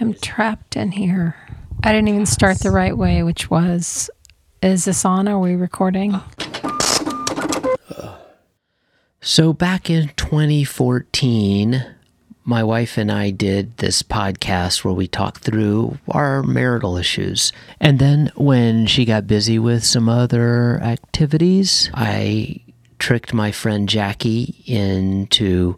I'm trapped in here. I didn't even start the right way, which was is this on? Are we recording? Oh. So back in 2014, my wife and I did this podcast where we talked through our marital issues. And then when she got busy with some other activities, I tricked my friend Jackie into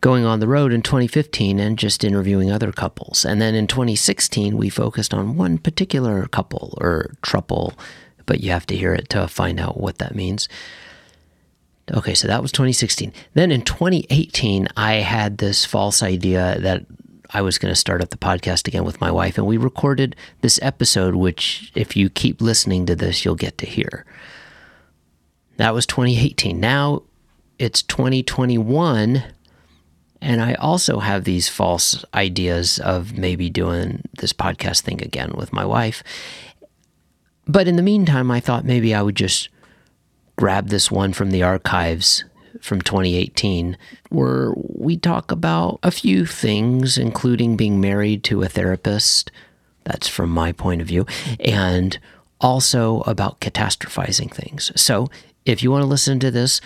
going on the road in 2015 and just interviewing other couples. And then in 2016, we focused on one particular couple or trouble, but you have to hear it to find out what that means. Okay, so that was 2016. Then in 2018, I had this false idea that I was going to start up the podcast again with my wife, and we recorded this episode, which, if you keep listening to this, you'll get to hear. That was 2018. Now it's 2021, and I also have these false ideas of maybe doing this podcast thing again with my wife. But in the meantime, I thought maybe I would just grab this one from the archives from 2018, where we talk about a few things, including being married to a therapist. That's from my point of view. And also about catastrophizing things. So if you want to listen to this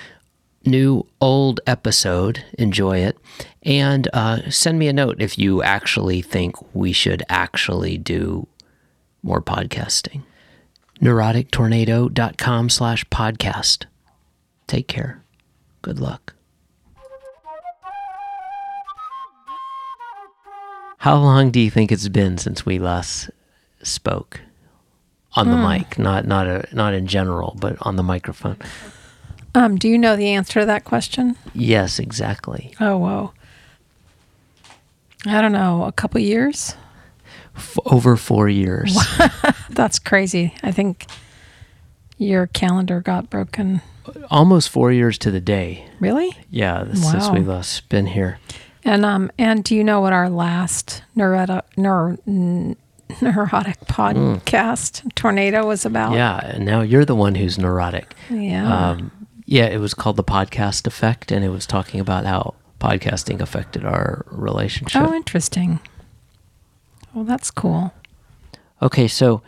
new old episode, enjoy it. And uh, send me a note if you actually think we should actually do more podcasting neurotictornado.com slash podcast. Take care. Good luck. How long do you think it's been since we last spoke on the mic? Not not a, not in general, but on the microphone. Um, do you know the answer to that question? Yes, exactly. Oh, whoa. I don't know, a couple years? F- over four years. That's crazy. I think your calendar got broken. Almost four years to the day. Really? Yeah, since Wow. we last been here. And um, and do you know what our last neuro, neuro, n- neurotic podcast tornado was about? Yeah, and now you're the one who's neurotic. Yeah. Um, yeah, it was called the podcast effect, and it was talking about how podcasting affected our relationship. oh, interesting. Well, that's cool. Okay, so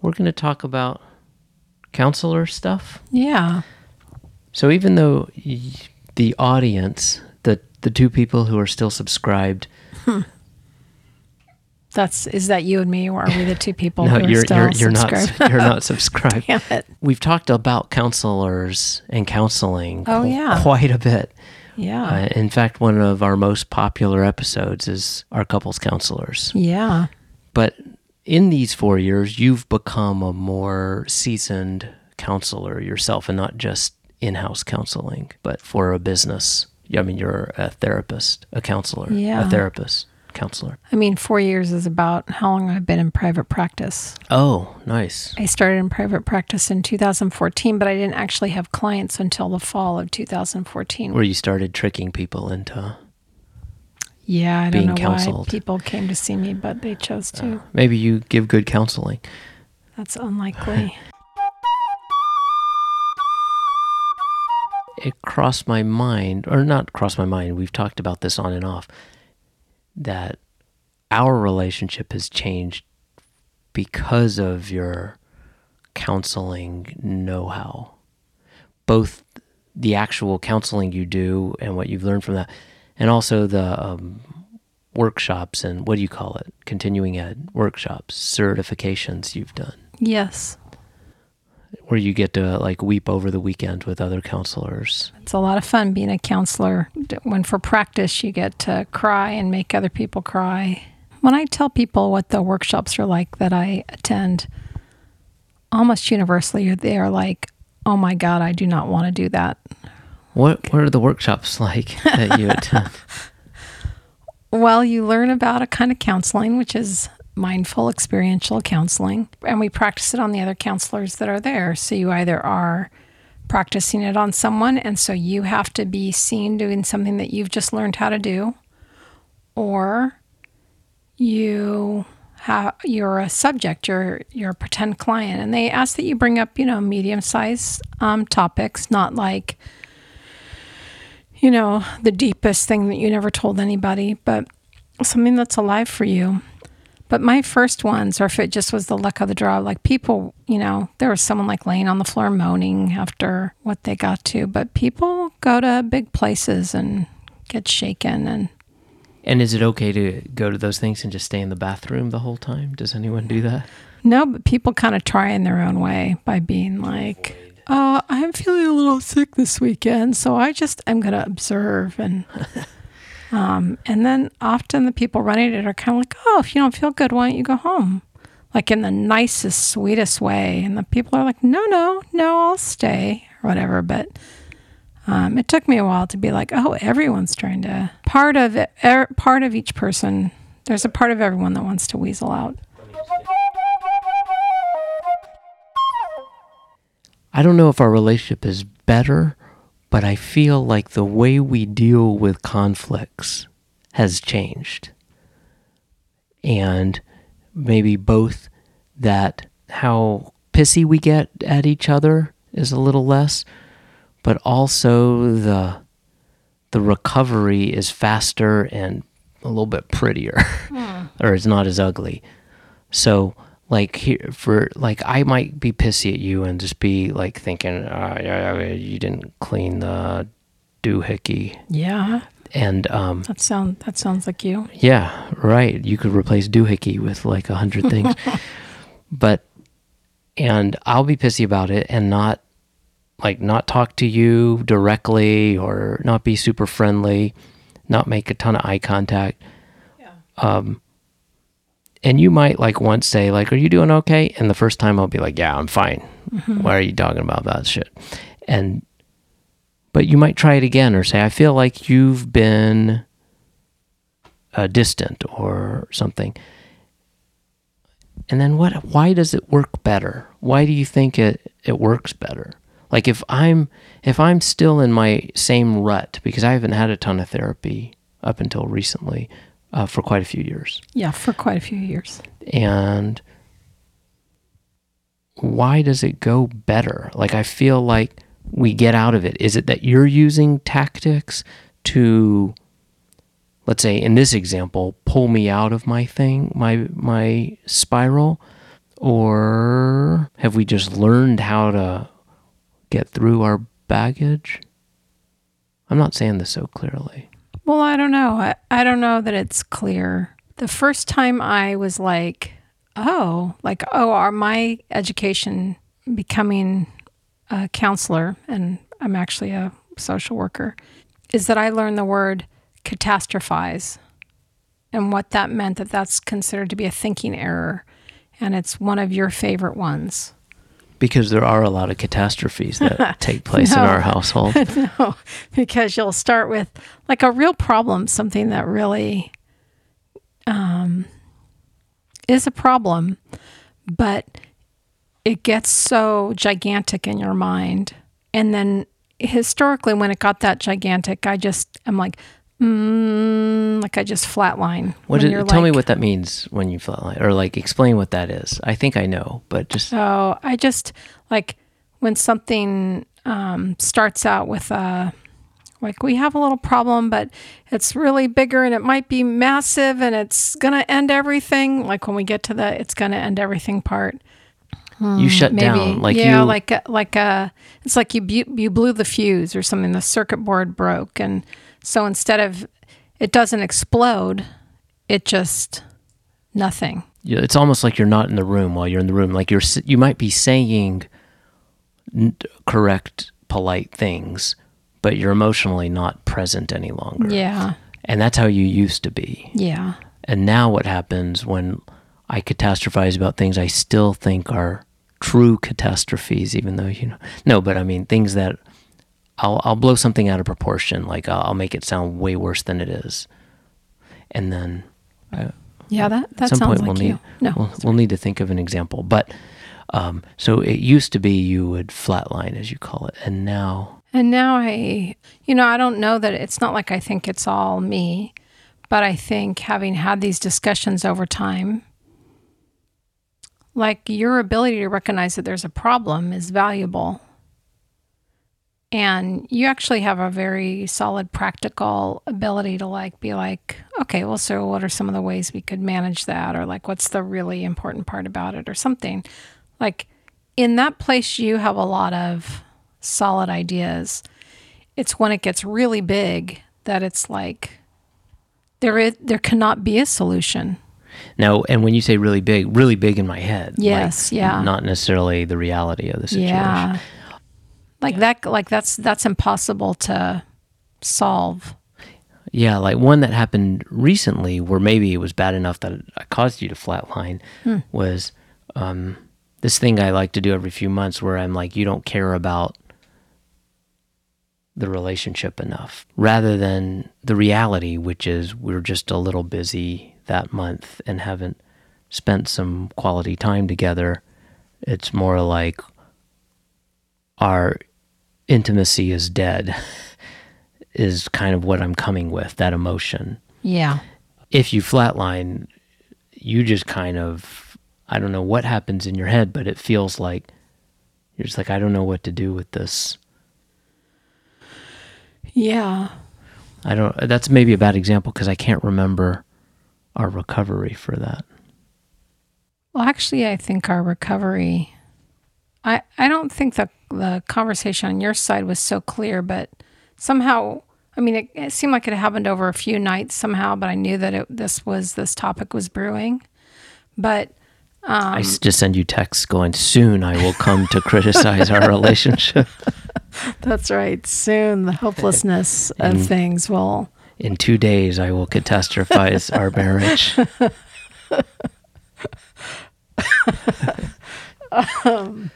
we're going to talk about counselor stuff. Yeah. So even though y- the audience, the the two people who are still subscribed, hmm. That's is that you and me, or are we the two people no, who are you're still you're you're not subscribed? you're not subscribed. Damn it. We've talked about counselors and counseling Oh, qu- yeah. quite a bit. Yeah. Uh, in fact, one of our most popular episodes is our couples counselors. yeah. But in these four years, you've become a more seasoned counselor yourself and not just in house counseling, but for a business. I mean, you're a therapist, a counselor, Yeah. a therapist, counselor. I mean, four years is about how long I've been in private practice. Oh, nice. I started in private practice in 2014, but I didn't actually have clients until the fall of 2014. Where you started tricking people into yeah, I don't know counseled. why people came to see me, but they chose to. Uh, maybe you give good counseling. That's unlikely. it crossed my mind, or not crossed my mind, we've talked about this on and off, that our relationship has changed because of your counseling know how. Both the actual counseling you do and what you've learned from that, and also the um, workshops and what do you call it? Continuing ed workshops, certifications you've done yes. Where you get to like weep over the weekend with other counselors. It's a lot of fun being a counselor. When for practice, you get to cry and make other people cry. When I tell people what the workshops are like that I attend, almost universally they are like, "Oh my God, I do not want to do that." What what are the workshops like that you attend? Well, you learn about a kind of counseling, which is mindful experiential counseling, and we practice it on the other counselors that are there. So you either are practicing it on someone, and so you have to be seen doing something that you've just learned how to do, or you have you're a subject, you're you're a pretend client, and they ask that you bring up you know medium size um, topics, not like you know, the deepest thing that you never told anybody, but something that's alive for you. But my first ones, or if it just was the luck of the draw, like people, you know, there was someone like laying on the floor moaning after what they got to. But people go to big places and get shaken. And And is it okay to go to those things and just stay in the bathroom the whole time? Does anyone do that? no, but people kind of try in their own way by being like, uh, I'm feeling a little sick this weekend, so I just am going to observe and. Um, and then often the people running it are kind of like, oh, if you don't feel good, why don't you go home? Like in the nicest, sweetest way. And the people are like, no, no, no, I'll stay or whatever. But um, it took me a while to be like, oh, everyone's trying to. Part of er, part of each person, there's a part of everyone that wants to weasel out. I don't know if our relationship is better, but I feel like the way we deal with conflicts has changed. And maybe both that how pissy we get at each other is a little less, but also the the recovery is faster and a little bit prettier hmm. or it's not as ugly. So like here for like I might be pissy at you and just be like thinking uh, you didn't clean the doohickey. Yeah, and um that sound that sounds like you. yeah right. You could replace doohickey with like a hundred things. But and I'll be pissy about it and not like not talk to you directly or not be super friendly not make a ton of eye contact. Yeah. um and you might like once say like are you doing okay? And the first time i'll be like yeah i'm fine. Why are you talking about that shit? And but you might try it again or say i feel like you've been uh, distant or something. And then what why does it work better? Why do you think it it works better? Like if i'm if i'm still in my same rut because i haven't had a ton of therapy up until recently uh, for quite a few years. Yeah, for quite a few years. and why does it go better? Like i feel like we get out of it. Is it that you're using tactics to let's say in this example pull me out of my thing my my spiral? Or have we just learned how to get through our baggage? I'm not saying this so clearly Well, I don't know. I, I don't know that it's clear. The first time I was like, oh, like, oh, are my education becoming a counselor, and I'm actually a social worker, is that I learned the word catastrophize and what that meant that that's considered to be a thinking error. And it's one of your favorite ones. Because there are a lot of catastrophes that take place in our household no, because you'll start with like a real problem, something that really um, is a problem, but it gets so gigantic in your mind. And then historically, when it got that gigantic, I just am like, mm, like I just flatline. What did, tell me what that means when you flatline, or like explain what that is. I think I know, but just So I just like when something um, starts out with a like we have a little problem, but it's really bigger and it might be massive and it's gonna end everything. Like when we get to the it's gonna end everything part, you shut down, like yeah, you, like a, like a it's like you bu- you blew the fuse or something. The circuit board broke, and so instead of it doesn't explode, it just nothing. you- it's almost like you're not in the room while you're in the room. Like you're, you might be saying n- correct, polite things, but you're emotionally not present any longer. Yeah, And that's how you used to be. yeah. And now what happens when I catastrophize about things I still think are true catastrophes, even though you know no, but I mean things that I'll I'll blow something out of proportion, like I'll, I'll make it sound way worse than it is, and then Yeah, that, that at some sounds point like we'll you. need No, we'll, we'll need to think of an example. But um, so it used to be you would flatline, as you call it, and now And now I, you know, I don't know that it's not like I think it's all me, but I think having had these discussions over time, like your ability to recognize that there's a problem is valuable. And you actually have a very solid practical ability to like be like, okay, well, so what are some of the ways we could manage that? Or like, what's the really important part about it or something? Like, in that place, you have a lot of solid ideas. It's when it gets really big that it's like, there is, there cannot be a solution. Now, and when you say really big, really big in my head. Yes, like, yeah. Not necessarily the reality of the situation. Yeah. Like that like that's that's impossible to solve. Yeah, like one that happened recently where maybe it was bad enough that it caused you to flatline Hmm. was um, this thing I like to do every few months where I'm like, you don't care about the relationship enough rather than the reality, which is we're just a little busy that month and haven't spent some quality time together. It's more like our intimacy is dead, is kind of what I'm coming with, that emotion. Yeah. If you flatline, you just kind of, I don't know what happens in your head, but it feels like you're just like, I don't know what to do with this. Yeah. I don't, that's maybe a bad example because I can't remember our recovery for that. Well, actually, I think our recovery, I, I don't think the, the conversation on your side was so clear, but somehow, I mean, it, it seemed like it happened over a few nights somehow, but I knew that it, this was, this topic was brewing. But I um, just send you texts going, soon I will come to criticize our relationship. that's right. Soon the hopelessness of things will, In two days, I will catastrophize our marriage. Um,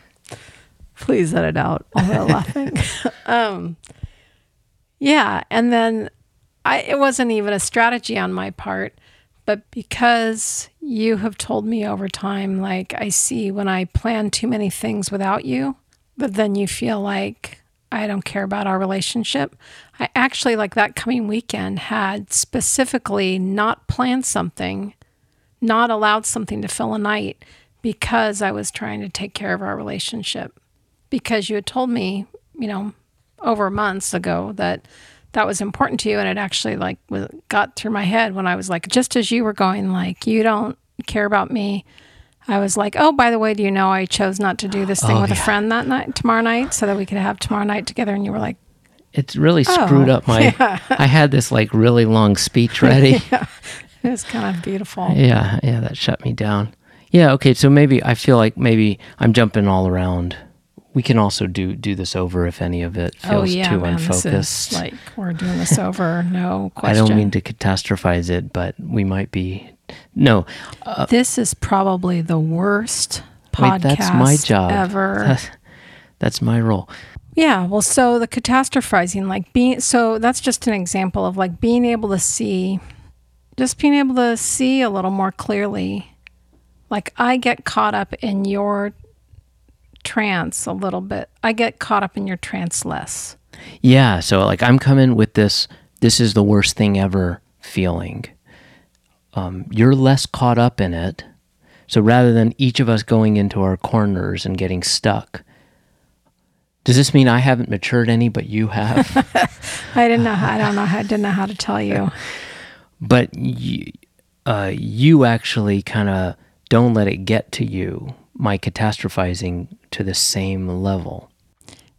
please edit out all that laughing. um, yeah, and then I it wasn't even a strategy on my part, but because you have told me over time, like I see when I plan too many things without you, but then you feel like I don't care about our relationship. I actually like that coming weekend had specifically not planned something, not allowed something to fill a night because I was trying to take care of our relationship because you had told me, you know, over months ago that that was important to you and it actually like was, got through my head when I was like just as you were going like you don't care about me I was like oh by the way do you know I chose not to do this thing Oh, with a friend that night tomorrow night so that we could have tomorrow night together and you were like It's really oh, screwed Oh, up my. I had this like really long speech ready. it was kind of beautiful yeah, yeah, that shut me down. Yeah, okay, so maybe I feel like maybe I'm jumping all around. We can also do do this over if any of it oh, feels oh yeah too man unfocused. like we're doing this over no question. I don't mean to catastrophize it, but we might be. No, uh, this is probably the worst wait, podcast that's my job. ever That's, that's my role. Yeah, well, so the catastrophizing, like being, so that's just an example of like being able to see, just being able to see a little more clearly. Like I get caught up in your trance a little bit. I get caught up in your trance less. Yeah, so like I'm coming with this this is the worst thing ever feeling. Um, you're less caught up in it. So rather than each of us going into our corners and getting stuck, does this mean I haven't matured any, but you have? I didn't know. How, I don't know. How, I didn't know how to tell you. but you, uh, you actually kind of don't let it get to you, my catastrophizing to the same level.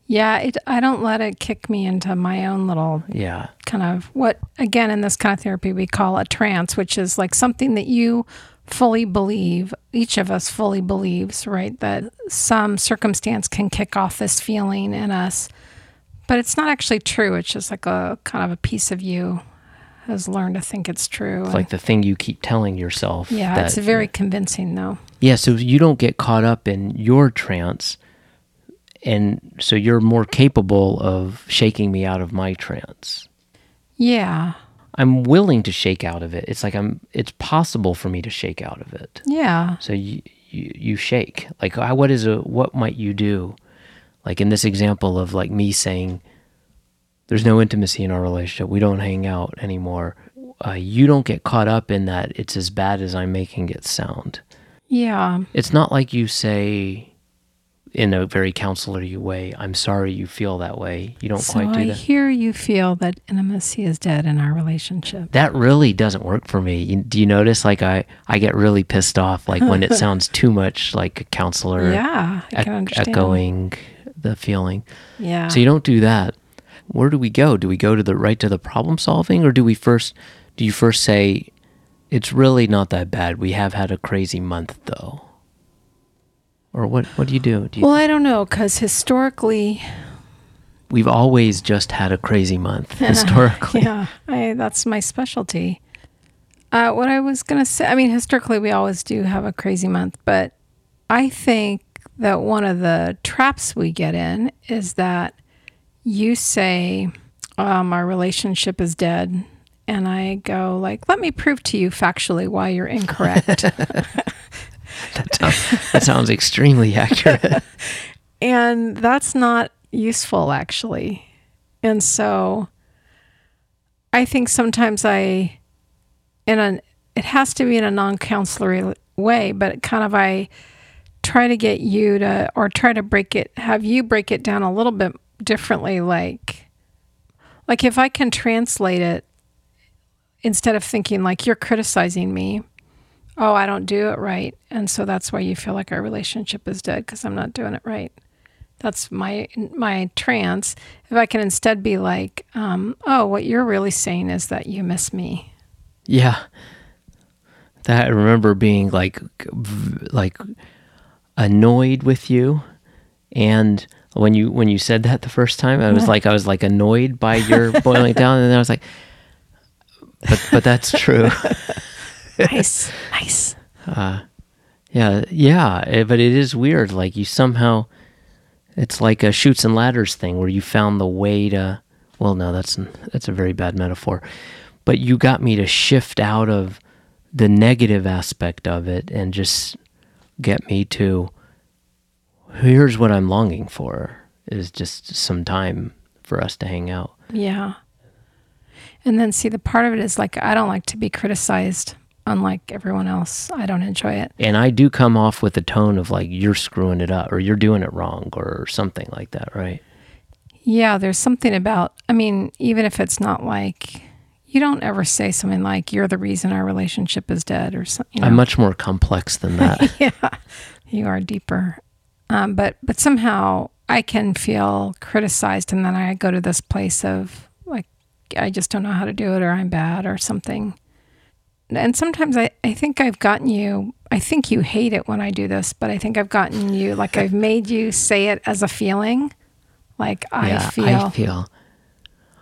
Yeah, it, I don't let it kick me into my own little Yeah. kind of what again in this kind of therapy we call a trance which is like something that you fully believe each of us fully believes right that some circumstance can kick off this feeling in us but it's not actually true it's just like a kind of a piece of you has learned to think it's true It's like the thing you keep telling yourself. yeah that- it's very convincing though Yeah, so you don't get caught up in your trance, and so you're more capable of shaking me out of my trance. yeah I'm willing to shake out of it. It's like I'm. It's possible for me to shake out of it. yeah So you you, you shake. Like I, what is a what might you do? Like in this example of like me saying, "There's no intimacy in our relationship. We don't hang out anymore." Uh, you don't get caught up in that. It's as bad as I'm making it sound. Yeah it's not like you say in a very counselory way, I'm sorry you feel that way. You don't So quite do I that. hear you feel that intimacy is dead in our relationship. that really doesn't work for me. You, do you notice like I, I get really pissed off like when it sounds too much like a counselor Yeah, I can understand. echoing the feeling. Yeah. So you don't do that. Where do we go? Do we go to the right to the problem solving or do we first do you first say it's really not that bad. We have had a crazy month though. Or what what do you do? Do you well, I don't know because historically, We've always just had a crazy month historically. yeah, I, that's my specialty. Uh, what I was gonna say, I mean, historically, we always do have a crazy month, but I think that one of the traps we get in is that you say um, our relationship is dead, and I go like, "Let me prove to you factually why you're incorrect." That sounds, that sounds extremely accurate. and that's not useful actually and so i think sometimes i in an it has to be in a non-counselory way but kind of i try to get you to or try to break it have you break it down a little bit differently like like if i can translate it instead of thinking like you're criticizing me. Oh i don't do it right and so that's why you feel like our relationship is dead because i'm not doing it right. That's my my trance. If i can instead be like um, oh what you're really saying is that you miss me. Yeah. That I remember being like like annoyed with you and when you when you said that the first time I was like I was like annoyed by your boiling down and then I was like but but that's true. nice nice Uh, Yeah, yeah, eh, but it is weird like you somehow it's like a Chutes and Ladders thing where you found the way to well no that's that's a very bad metaphor but you got me to shift out of the negative aspect of it and just get me to here's what I'm longing for is just some time for us to hang out. yeah and then see the part of it is like i don't like to be criticized unlike everyone else i don't enjoy it And I do come off with a tone of like you're screwing it up or you're doing it wrong or something like that, right? yeah there's something about i mean even if it's not like you don't ever say something like you're the reason our relationship is dead or something you know? I'm much more complex than that. yeah, you are deeper. Um, but but somehow I can feel criticized, and then I go to this place of I just don't know how to do it, or I'm bad, or something. And sometimes I, I think I've gotten you. I think you hate it when I do this, but I think I've gotten you like I've made you say it as a feeling, like I yeah, feel. I feel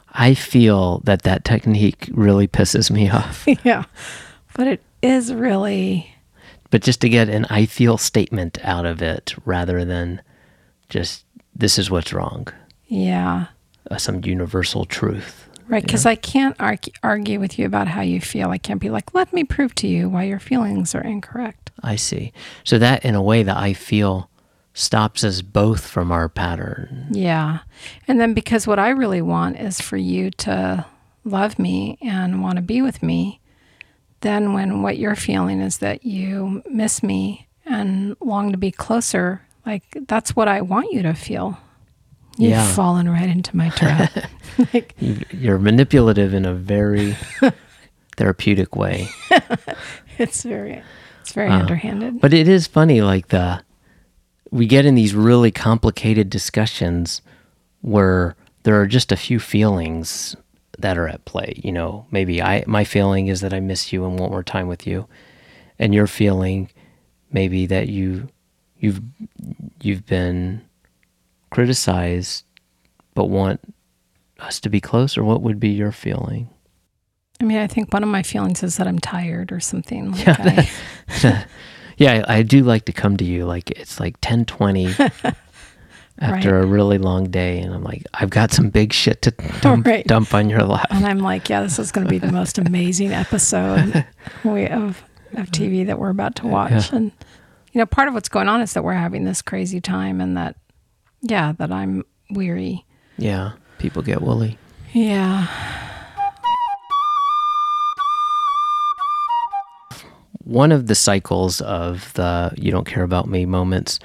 I feel that that technique really pisses me off. yeah, but it is really but just to get an I feel statement out of it rather than just this is what's wrong, yeah. uh, some universal truth. Right, because I can't argue, argue with you about how you feel. I can't be like, let me prove to you why your feelings are incorrect. I see. So that in a way that I feel stops us both from our pattern. Yeah. And then because what I really want is for you to love me and want to be with me, then when what you're feeling is that you miss me and long to be closer, like that's what I want you to feel. You've Yeah. fallen right into my trap. like, You, you're manipulative in a very therapeutic way. it's very, it's very Uh, underhanded. But it is funny, like the we get in these really complicated discussions where there are just a few feelings that are at play. You know, maybe I my feeling is that I miss you and want more time with you, and your feeling maybe that you you've you've been criticized but want us to be closer. What would be your feeling? I mean, I think one of my feelings is that I'm tired or something. Like Yeah. I, yeah, I, do like to come to you like it's like ten twenty after a really long day, and I'm like, I've got some big shit to dump, Right. dump on your lap. and I'm like, yeah, this is going to be the most amazing episode we, of of TV that we're about to watch. Yeah. And you know, part of what's going on is that we're having this crazy time, and that yeah, that I'm weary. Yeah, people get woolly. Yeah, One of the cycles of the "you don't care about me" moments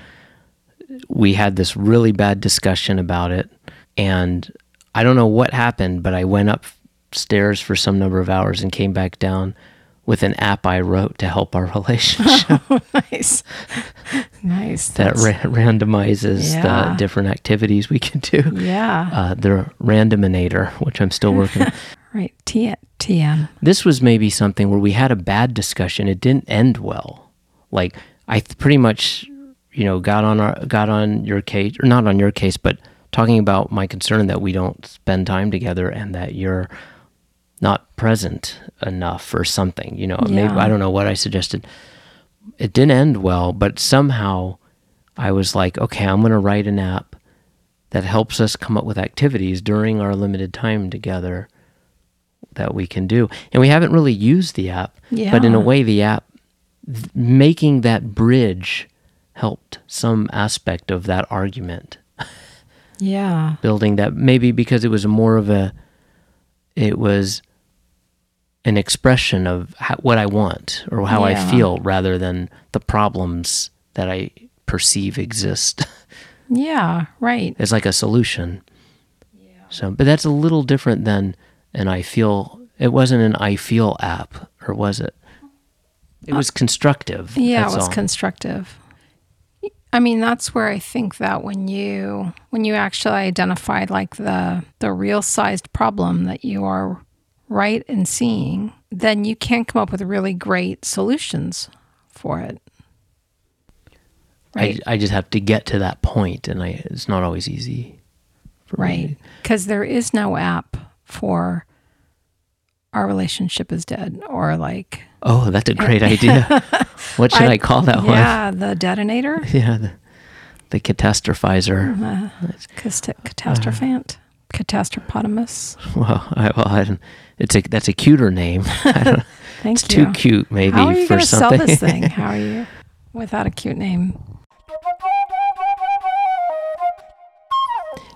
we had this really bad discussion about it. And I don't know what happened, but I went upstairs for some number of hours and came back down with an app I wrote to help our relationship nice. nice. that ra- randomizes Yeah. the different activities we can do. yeah. Uh, the randominator, which I'm still working on. right. T- TM. This was maybe something where we had a bad discussion. It didn't end well. Like I th- pretty much, you know, got on our got on your case, or not on your case, but talking about my concern that we don't spend time together and that you're not present enough or something. You know, maybe I don't know what I suggested. It didn't end well, but somehow I was like, okay, I'm going to write an app that helps us come up with activities during our limited time together that we can do. And we haven't really used the app, but in a way, the app th- making that bridge helped some aspect of that argument, Yeah. building that maybe because it was more of a, it was an expression of how, what I want or how I feel rather than the problems that I perceive exist. Yeah. Right. it's like a solution. Yeah. So, but that's a little different than an I feel. It wasn't an I feel app, or was it? It was constructive. Uh, Yeah, it was all. constructive. I mean, that's where I think that when you when you actually identified like the the real sized problem that you are right and seeing, then you can come up with really great solutions for it. Right. I, I just have to get to that point, and I it's not always easy. For right. Because there is no app for our relationship is dead or like Oh, that's a great idea. what should I, call that one? yeah, the detonator. Yeah, the, the catastrophizer. uh, cast- catastrophant, catastrophotamus. Well, I, well, I it's a that's a cuter name. Thank it's you. too cute, maybe How are you for to sell something. this thing? How are you without a cute name?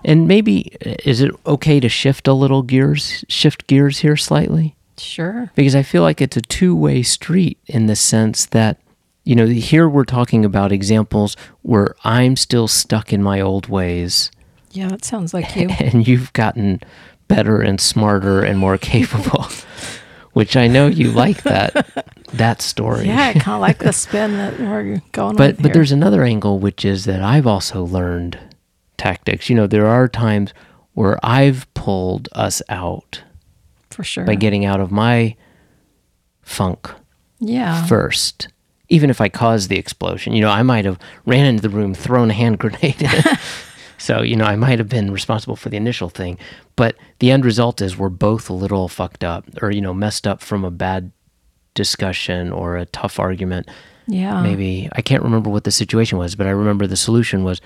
And maybe uh, is it okay to shift a little gears, shift gears here slightly? Sure. Because I feel like it's a two-way street in the sense that you know, here we're talking about examples where I'm still stuck in my old ways Yeah, it sounds like you. and you've gotten better and smarter and more capable, which I know you like that that story. Yeah, I kind of like the spin that we're going but with but here. there's another angle which is that I've also learned tactics. You know, there are times where I've pulled us out for sure. by getting out of my funk yeah. first. Even if I caused the explosion, you know, I might have ran into the room, thrown a hand grenade. So, you know, I might have been responsible for the initial thing, but the end result is we're both a little fucked up or, you know, messed up from a bad discussion or a tough argument. yeah. maybe I can't remember what the situation was, but I remember the solution was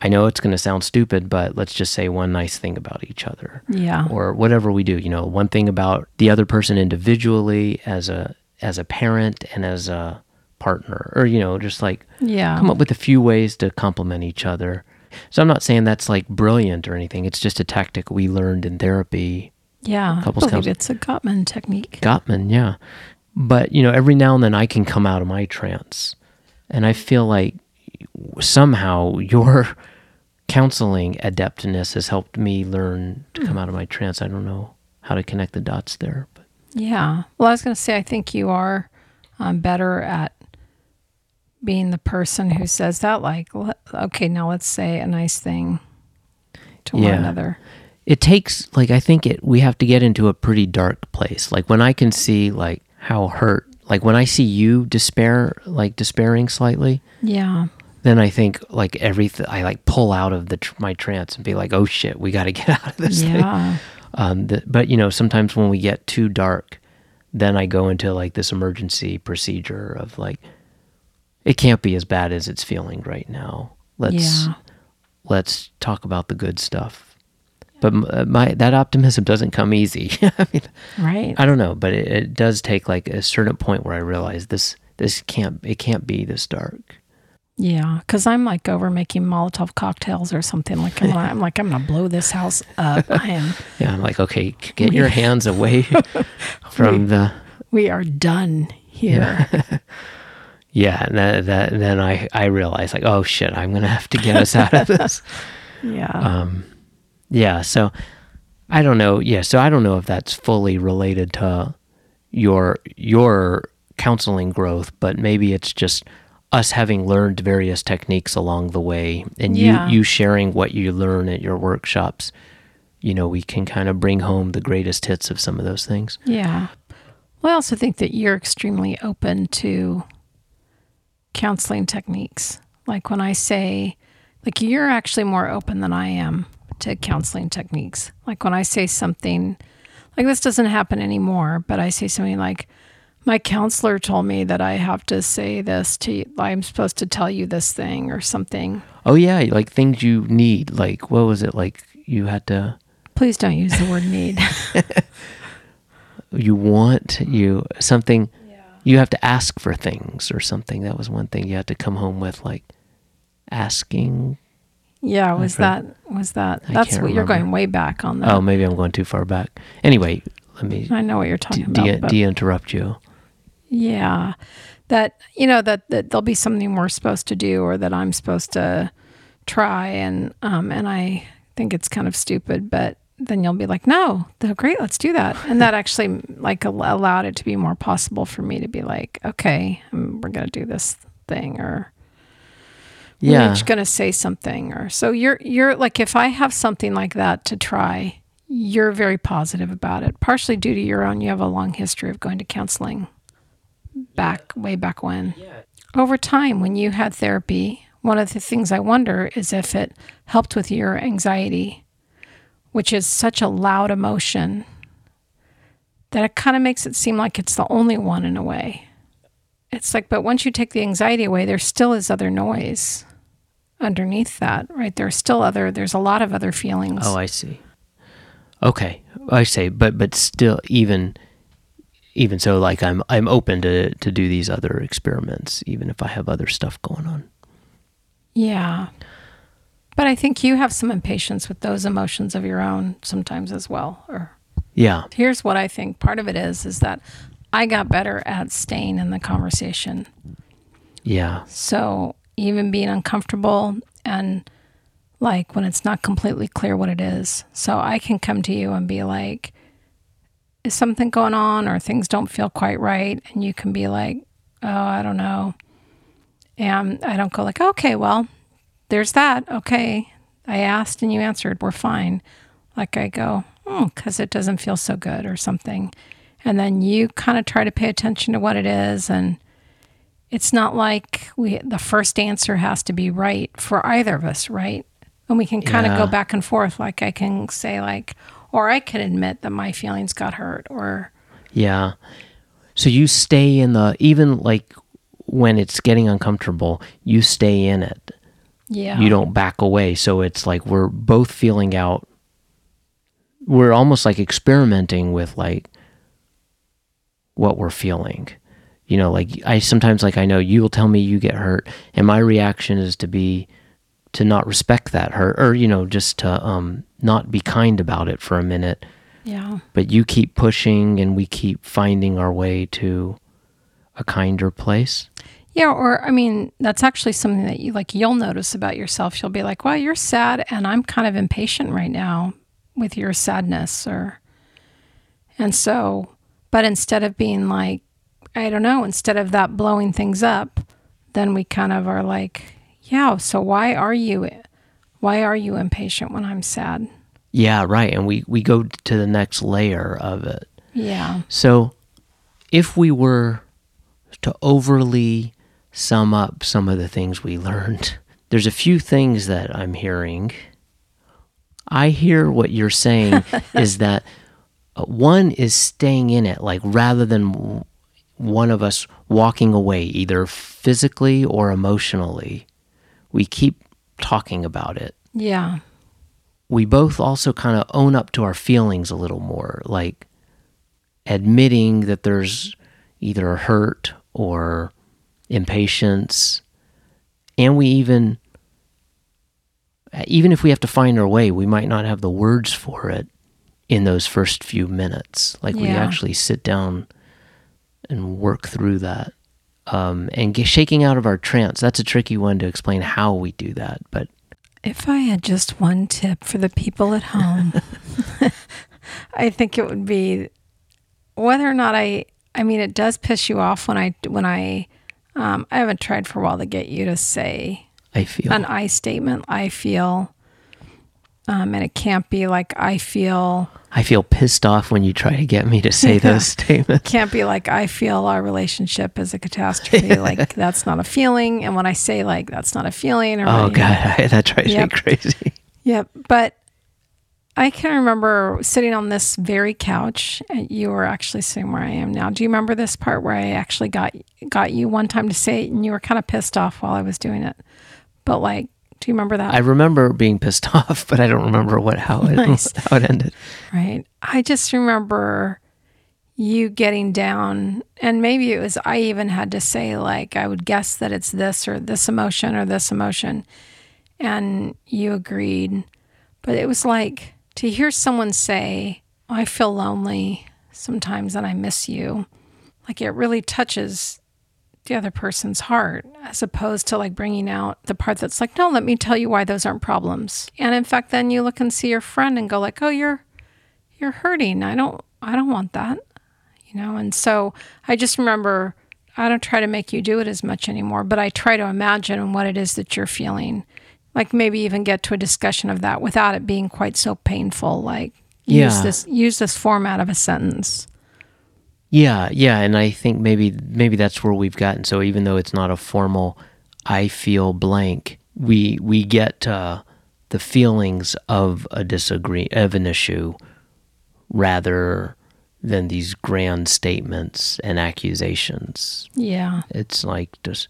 I know it's going to sound stupid, but let's just say one nice thing about each other Yeah. or whatever we do, you know, one thing about the other person individually as a as a parent and as a partner or you know, just like yeah. come up with a few ways to compliment each other. So I'm not saying that's like brilliant or anything. It's just a tactic we learned in therapy yeah. I believe counsel- it's a Gottman technique. Gottman, yeah. But, you know, every now and then I can come out of my trance. And I feel like somehow your counseling adeptness has helped me learn to come out of my trance. I don't know how to connect the dots there. But Yeah. Well, I was going to say, I think you are um, better at being the person who says that, like, okay, now let's say a nice thing to one another. it takes like I think it we have to get into a pretty dark place. Like when I can see like how hurt like when I see you despair like despairing slightly, Yeah. then I think like everything I like pull out of the tr- my trance and be like, "Oh shit, we got to get out of this thing." Yeah. Um, the, but you know, sometimes when we get too dark, then I go into like this emergency procedure of like, it can't be as bad as it's feeling right now. Let's Yeah. let's talk about the good stuff. But uh, my that optimism doesn't come easy. I mean, Right. I don't know, but it, it does take like a certain point where I realize this this can't it can't be this dark. Yeah, because I'm like over making Molotov cocktails or something. Like I'm, I'm like I'm gonna blow this house up. I am. Yeah, I'm like, okay, get your hands away from the We are done here. Yeah, and that, that then I I realized like, oh shit, I'm gonna have to get us out of this. Yeah. Um, yeah, so I don't know. Yeah, so I don't know if that's fully related to your your counseling growth, but maybe it's just us having learned various techniques along the way, and Yeah. you you sharing what you learn at your workshops. You know, we can kind of bring home the greatest hits of some of those things. Yeah. Well, I also think that you're extremely open to counseling techniques. Like when I say, like, you're actually more open than I am to counseling techniques. Like when I say something, like this doesn't happen anymore, but I say something like, my counselor told me that I have to say this to you, I'm supposed to tell you this thing or something. Oh yeah, like things you need. Like what was it? Like you had to. Please don't use the word need. You want you something. You have to ask for things or something. That was one thing you had to come home with, like asking. Yeah, was that was that? I That's what you're going way back on that. Oh, maybe I'm going too far back. Anyway, let me I know what you're de- talking about. de- but de-interrupt you. yeah, that you know that that there'll be something we're supposed to do or that I'm supposed to try, and um and I think it's kind of stupid, but then you'll be like, no, great, let's do that, and that actually like allowed it to be more possible for me to be like, okay, um, we're gonna do this thing or we're Yeah, each gonna say something or so you're you're like if I have something like that to try, you're very positive about it. Partially due to your own you have a long history of going to counseling back way back when. Over time when you had therapy, one of the things I wonder is if it helped with your anxiety, which is such a loud emotion that it kind of makes it seem like it's the only one in a way. It's like, but once you take the anxiety away, there still is other noise underneath that, right? There's still other, there's a lot of other feelings. Oh, I see. Okay, I say, but but still, even even so, like I'm I'm open to to do these other experiments, even if I have other stuff going on. yeah. But I think you have some impatience with those emotions of your own sometimes as well. Or Yeah, here's what I think part of it is, is that I got better at staying in the conversation. yeah, So even being uncomfortable and like when it's not completely clear what it is. So I can come to you and be like, is something going on or things don't feel quite right? And you can be like, oh, I don't know. And I don't go like, okay, well, there's that. Okay. I asked and you answered. We're fine. Like I go, hmm, because it doesn't feel so good or something. And then you kind of try to pay attention to what it is and it's not like we the first answer has to be right for either of us, right? And we can kind of Yeah. go back and forth. Like I can say like, or I can admit that my feelings got hurt, or yeah. So you stay in the even like when it's getting uncomfortable, you stay in it. Yeah, You don't back away. So it's like we're both feeling out. We're almost like experimenting with like what we're feeling. You know, like I sometimes like I know you'll tell me you get hurt, and my reaction is to be to not respect that hurt, or you know, just to um not be kind about it for a minute. yeah, But you keep pushing, and we keep finding our way to a kinder place. Yeah. Or I mean, that's actually something that you like. You'll notice about yourself. You'll be like, "Well, you're sad, and I'm kind of impatient right now with your sadness," or and so. But instead of being like, I don't know, instead of that blowing things up, then we kind of are like, yeah, so why are you why are you impatient when I'm sad? Yeah, right. And we we go to the next layer of it. Yeah. So, if we were to overly sum up some of the things we learned, there's a few things that I'm hearing. I hear what you're saying is that uh, one is staying in it, like rather than one of us walking away, either physically or emotionally, we keep talking about it Yeah. we both also kind of own up to our feelings a little more, like admitting that there's either hurt or impatience. And we even, even if we have to find our way, we might not have the words for it in those first few minutes. Like we actually sit down and work through that. um, and shaking out of our trance. That's a tricky one to explain how we do that, but If I had just one tip for the people at home, I think it would be whether or not I. I mean, it does piss you off when I when I. Um, I haven't tried for a while to get you to say I feel an I statement. I feel, um, and it can't be like I feel. I feel pissed off when you try to get me to say those statements. Can't be like I feel our relationship is a catastrophe. like that's not a feeling. And when I say like that's not a feeling, or Oh when, you know, god, that drives Yep. me crazy. Yep. But I can remember sitting on this very couch. And you were actually sitting where I am now. Do you remember this part where I actually got got you one time to say it, and you were kind of pissed off while I was doing it? But like, do you remember that? I remember being pissed off, but I don't remember what how it Nice. how it ended. right. I just remember you getting down, and maybe it was I even had to say like I would guess that it's this or this emotion or this emotion, and you agreed. But it was like to hear someone say, oh, I feel lonely sometimes and I miss you. Like it really touches the other person's heart as opposed to like bringing out the part that's like, no, let me tell you why those aren't problems. And in fact, then you look and see your friend and go like, oh, you're, you're hurting. I don't, I don't want that, you know? And so I just remember I don't try to make you do it as much anymore, but I try to imagine what it is that you're feeling. Like maybe even get to a discussion of that without it being quite so painful. Like use Yeah. this use this format of a sentence. Yeah, yeah, and I think maybe maybe that's where we've gotten. So even though it's not a formal, I feel blank. We we get uh, the feelings of a disagree of an issue, rather than these grand statements and accusations. Yeah. It's like just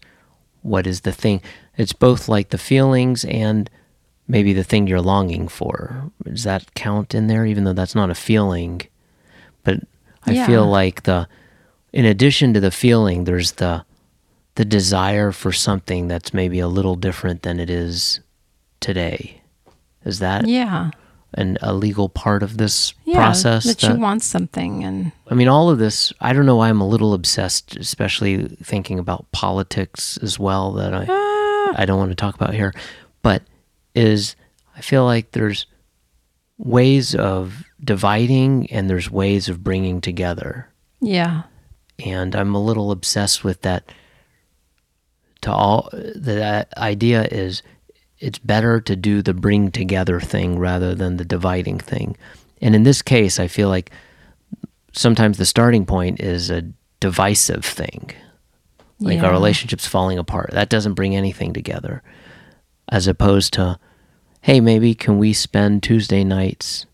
what is the thing? It's both like the feelings and maybe the thing you're longing for. Does that count in there? Even though that's not a feeling, but I Yeah. feel like the in addition to the feeling, there's the the desire for something that's maybe a little different than it is today. Is that Yeah. an a legal part of this Yeah. process? that you want something and I mean, all of this, I don't know why I'm a little obsessed, especially thinking about politics as well, that I, Ah. I don't want to talk about here. But is I feel like there's ways of dividing and there's ways of bringing together. yeah. And I'm a little obsessed with that. To all, the idea is it's better to do the bring together thing rather than the dividing thing. And in this case, I feel like sometimes the starting point is a divisive thing. Like Yeah. our relationship's falling apart. That doesn't bring anything together. As opposed to, hey, maybe can we spend Tuesday nights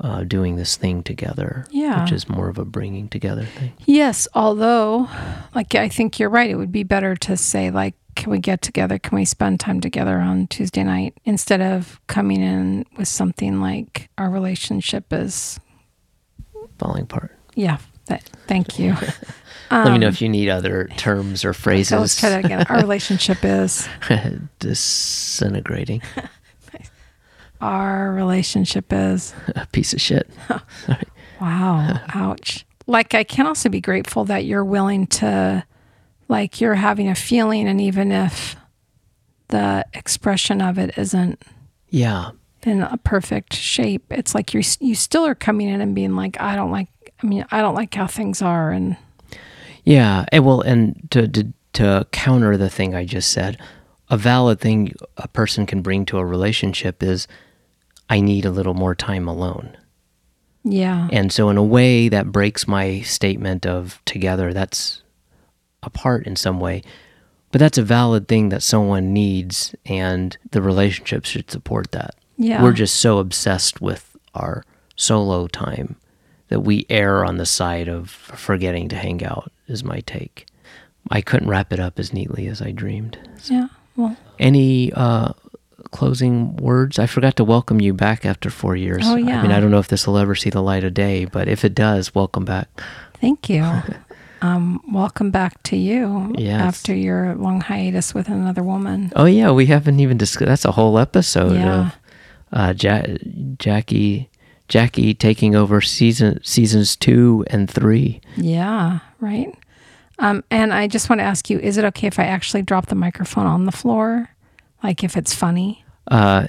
uh, doing this thing together? Yeah. Which is more of a bringing together thing. Yes, although, like, I think you're right. It would be better to say, like, can we get together? Can we spend time together on Tuesday night instead of coming in with something like our relationship is, Falling apart. yeah, that, thank you. Let me know if you need other terms or phrases. Um, let's try that again. Our relationship is, Disintegrating. our relationship is, A piece of shit. wow, ouch. Like, I can also be grateful that you're willing to, like, you're having a feeling, and even if the expression of it isn't Yeah. in a perfect shape. It's like you you still are coming in and being like, I don't like. I mean, I don't like how things are, and Yeah, and well, and to, to to counter the thing I just said, a valid thing a person can bring to a relationship is, I need a little more time alone. yeah, And so, in a way, that breaks my statement of together. That's apart in some way, but that's a valid thing that someone needs, and the relationship should support that. yeah. We're just so obsessed with our solo time that we err on the side of forgetting to hang out, is my take. I couldn't wrap it up as neatly as I dreamed. yeah. Well, Any uh, closing words? I forgot to welcome you back after four years. Oh, yeah. I mean. I don't know if this will ever see the light of day, but if it does, welcome back. thank you. um, welcome back to you Yes. after your long hiatus with another woman. Oh, yeah, we haven't even discussed. That's a whole episode Yeah. of uh, ja- Jackie. Jackie taking over season seasons two and three. Yeah, right. Um, and I just want to ask you: Is it okay if I actually drop the microphone on the floor, like if it's funny? Uh,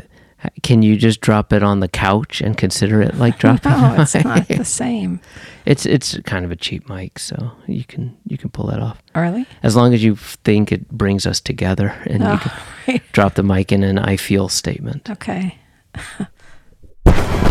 can you just drop it on the couch and consider it like dropping? No, it's not the same. It's it's kind of a cheap mic, so you can you can pull that off Really? as long as you think it brings us together, and you Oh, can right. drop the mic in an "I feel" statement. Okay.